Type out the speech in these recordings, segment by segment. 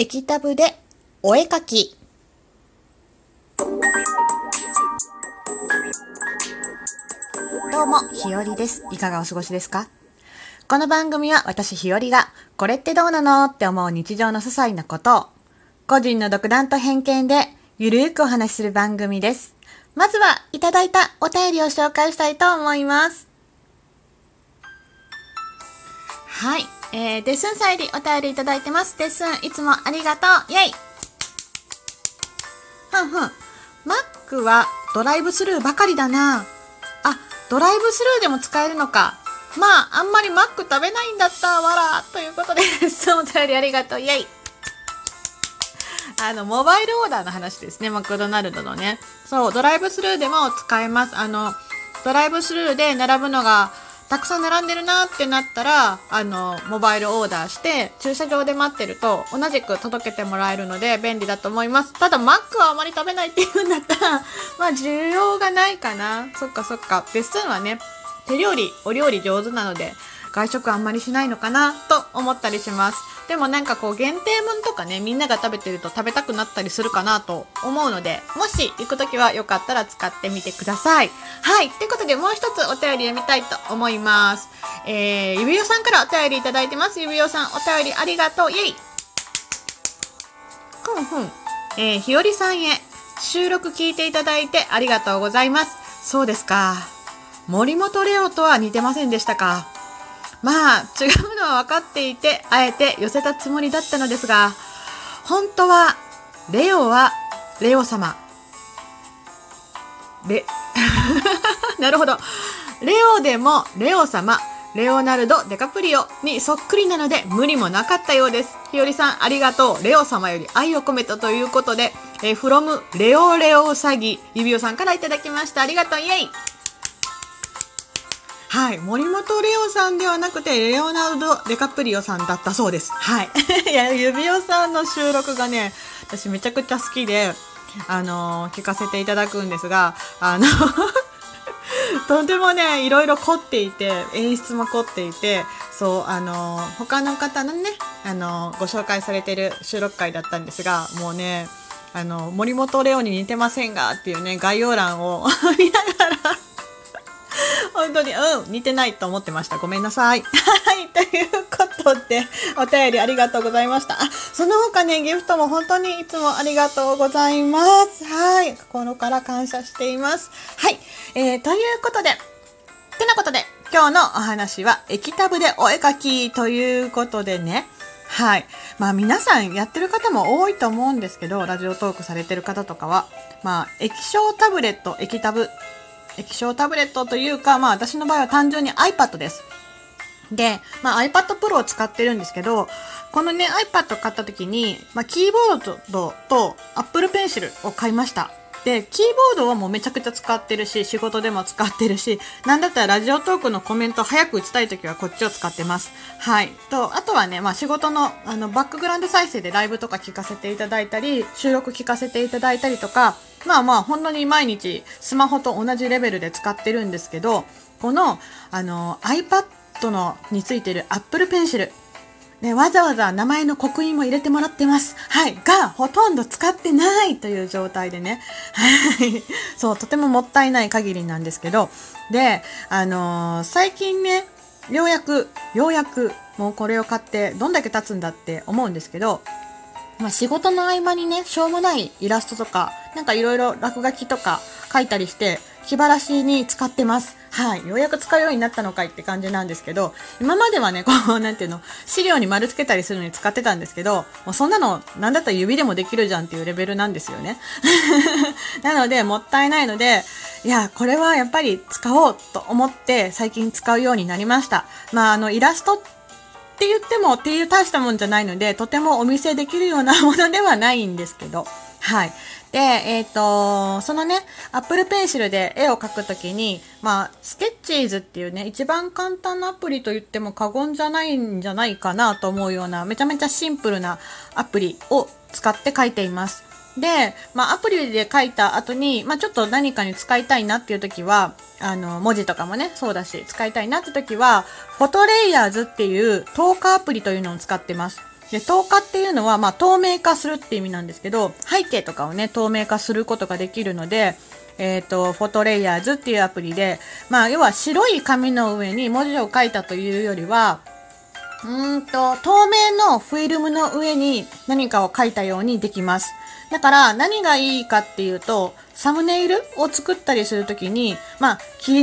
液タブでお絵かき。どうも、ひよりです。いかがお過ごしですか？この番組は私ひよりが、これってどうなのって思う日常の些細なことを、個人の独断と偏見で、ゆるーくお話しする番組です。まずは、いただいたお便りを紹介したいと思います。はい。えー、デッスンさんよりお便りいただいてます。デッスン、いつもありがとう。イェイふんふん。マックはドライブスルーばかりだな。あ、ドライブスルーでも使えるのか。まあ、あんまりマック食べないんだったわら。ということで、デッスンお便りありがとう。イェイあの、モバイルオーダーの話ですね。マクドナルドのね。そう、ドライブスルーでも使えます。あの、ドライブスルーで並ぶのが、たくさん並んでるなってなったら、あの、モバイルオーダーして、駐車場で待ってると、同じく届けてもらえるので、便利だと思います。ただ、マックはあまり食べないっていうんだったら、まあ、需要がないかな。そっかそっか。ベストンはね、手料理、お料理上手なので、外食あんまりしないのかな、と思ったりします。でもなんかこう限定もんとかね、みんなが食べてると食べたくなったりするかなと思うので、もし行くときはよかったら使ってみてください。はい。ということでもう一つお便り読みたいと思います。えー、指輪さんからお便りいただいてます。指輪さんお便りありがとう。イェイふんふん。えー、ひよりさんへ収録聞いていただいてありがとうございます。そうですか。森本レオとは似てませんでしたか。まあ、違うのは分かっていて、あえて寄せたつもりだったのですが、本当は、レオは、レオ様。レ、なるほど。レオでも、レオ様、レオナルド・デカプリオにそっくりなので無理もなかったようです。ひよりさん、ありがとう。レオ様より愛を込めたということで、えー、from レオレオ詐欺、指輪さんからいただきました。ありがとう。イェイはい。森本レオさんではなくて、レオナルド・デカプリオさんだったそうです。はい。いや、指輪さんの収録がね、私めちゃくちゃ好きで、あの、聞かせていただくんですが、あの とてもね、いろいろ凝っていて、演出も凝っていて、そう、あの、他の方のね、あの、ご紹介されてる収録会だったんですが、もうね、あの、森本レオに似てませんがっていうね、概要欄を 見ながら本当に、うん、似てないと思ってました。ごめんなさい。はい、ということで、お便りありがとうございました。その他ね、ギフトも本当にいつもありがとうございます。はい、心から感謝しています。はい、えー、ということで、てなことで、今日のお話は、液タブでお絵描きということでね、はい。まあ皆さんやってる方も多いと思うんですけど、ラジオトークされてる方とかは、まあ液晶タブレット、液タブ液晶タブレットというか、まあ私の場合は単純に iPad です。で、まあ iPad Pro を使ってるんですけど、このね iPad を買った時に、まあキーボードと Apple Pencil を買いました。で、キーボードはもうめちゃくちゃ使ってるし、仕事でも使ってるし、なんだったらラジオトークのコメント早く打ちたい時はこっちを使ってます。はい。と、あとはね、まあ仕事のあのバックグラウンド再生でライブとか聞かせていただいたり、収録聞かせていただいたりとか、まあまあ本当に毎日スマホと同じレベルで使ってるんですけど、この、あの、iPad のについてる Apple Pencil。ね、わざわざ名前の刻印も入れてもらってます。はい。が、ほとんど使ってないという状態でね。はい。そう、とてももったいない限りなんですけど。で、あのー、最近ね、ようやく、ようやく、もうこれを買ってどんだけ経つんだって思うんですけど、まあ、仕事の合間にね、しょうもないイラストとか、なんかいろいろ落書きとか書いたりして、気晴らしに使ってます。はい。ようやく使うようになったのかいって感じなんですけど、今まではね、こう、なんていうの、資料に丸つけたりするのに使ってたんですけど、もうそんなの、なんだったら指でもできるじゃんっていうレベルなんですよね。なので、もったいないので、いや、これはやっぱり使おうと思って最近使うようになりました。まあ、あの、イラストってって言ってもっていう大したもんじゃないので、とてもお見せできるようなものではないんですけど、はい。で、えっ、ー、と、そのね、Apple Pencil で絵を描くときに、まあ、スケッチーズっていうね、一番簡単なアプリと言っても過言じゃないんじゃないかなと思うような、めちゃめちゃシンプルなアプリを使って描いています。で、まあ、アプリで書いた後に、まあ、ちょっと何かに使いたいなっていう時は、あの、文字とかもね、そうだし、使いたいなって時は、フォトレイヤーズっていう投下アプリというのを使ってます。で、透過っていうのは、まあ、透明化するって意味なんですけど、背景とかをね、透明化することができるので、えっ、ー、と、フォトレイヤーズっていうアプリで、まあ、要は白い紙の上に文字を書いたというよりは、うんと、透明のフィルムの上に何かを書いたようにできます。だから何がいいかっていうと、サムネイルを作ったりするときに、まあ、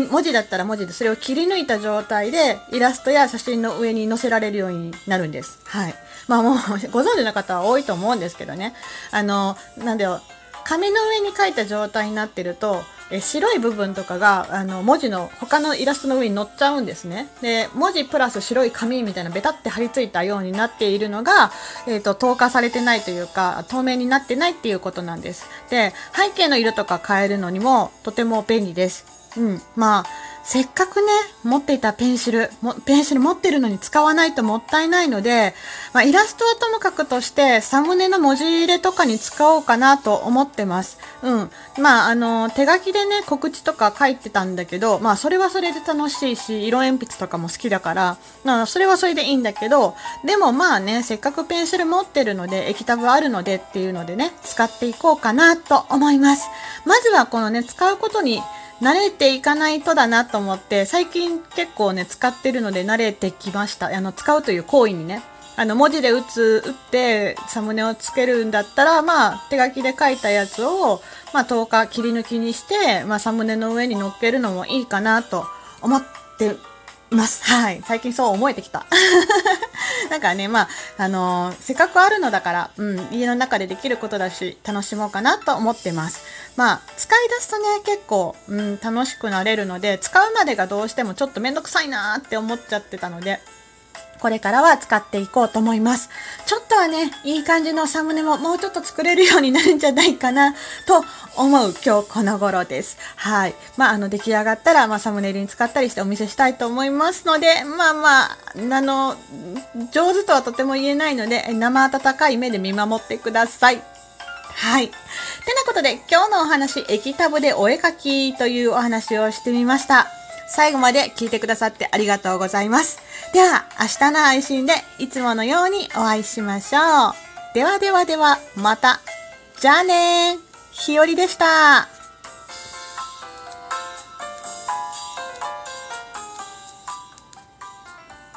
文字だったら文字でそれを切り抜いた状態でイラストや写真の上に載せられるようになるんです。はい。まあもう ご存知の方は多いと思うんですけどね。あの、なんだよ、紙の上に書いた状態になってると、え白い部分とかがあの文字の他のイラストの上に載っちゃうんですね。で、文字プラス白い紙みたいなベタって貼り付いたようになっているのが、えっ、ー、と、透過されてないというか、透明になってないっていうことなんです。で、背景の色とか変えるのにもとても便利です。うん。まあ、せっかくね、持っていたペンシル、ペンシル持ってるのに使わないともったいないので、まあ、イラストはともかくとして、サムネの文字入れとかに使おうかなと思ってます。うん。まあ、あの、手書きでね、告知とか書いてたんだけど、まあ、それはそれで楽しいし、色鉛筆とかも好きだから、まあ、それはそれでいいんだけど、でもまあね、せっかくペンシル持ってるので、液タブあるのでっていうのでね、使っていこうかなと思います。まずはこのね、使うことに、慣れていかないとだなと思って、最近結構ね、使ってるので慣れてきました。あの、使うという行為にね。あの、文字で打つ、打ってサムネをつけるんだったら、まあ、手書きで書いたやつを、まあ、10日切り抜きにして、まあ、サムネの上に乗っけるのもいいかなと思ってます。はい。最近そう思えてきた。なんかね、まあ、あのー、せっかくあるのだから、うん、家の中でできることだし、楽しもうかなと思ってます。まあ、使い出すとね、結構、うん、楽しくなれるので、使うまでがどうしてもちょっとめんどくさいなーって思っちゃってたので、これからは使っていこうと思います。ちょっとはね、いい感じのサムネももうちょっと作れるようになるんじゃないかなと思う今日この頃です。はい。まあ、あの、出来上がったら、まあ、サムネイルに使ったりしてお見せしたいと思いますので、まあまあ、あの、上手とはとても言えないので、生温かい目で見守ってください。はい。てなことで、今日のお話、液タブでお絵描きというお話をしてみました。最後まで聞いてくださってありがとうございます。では、明日の配信でいつものようにお会いしましょう。ではではでは、また。じゃあねー。ひよりでした。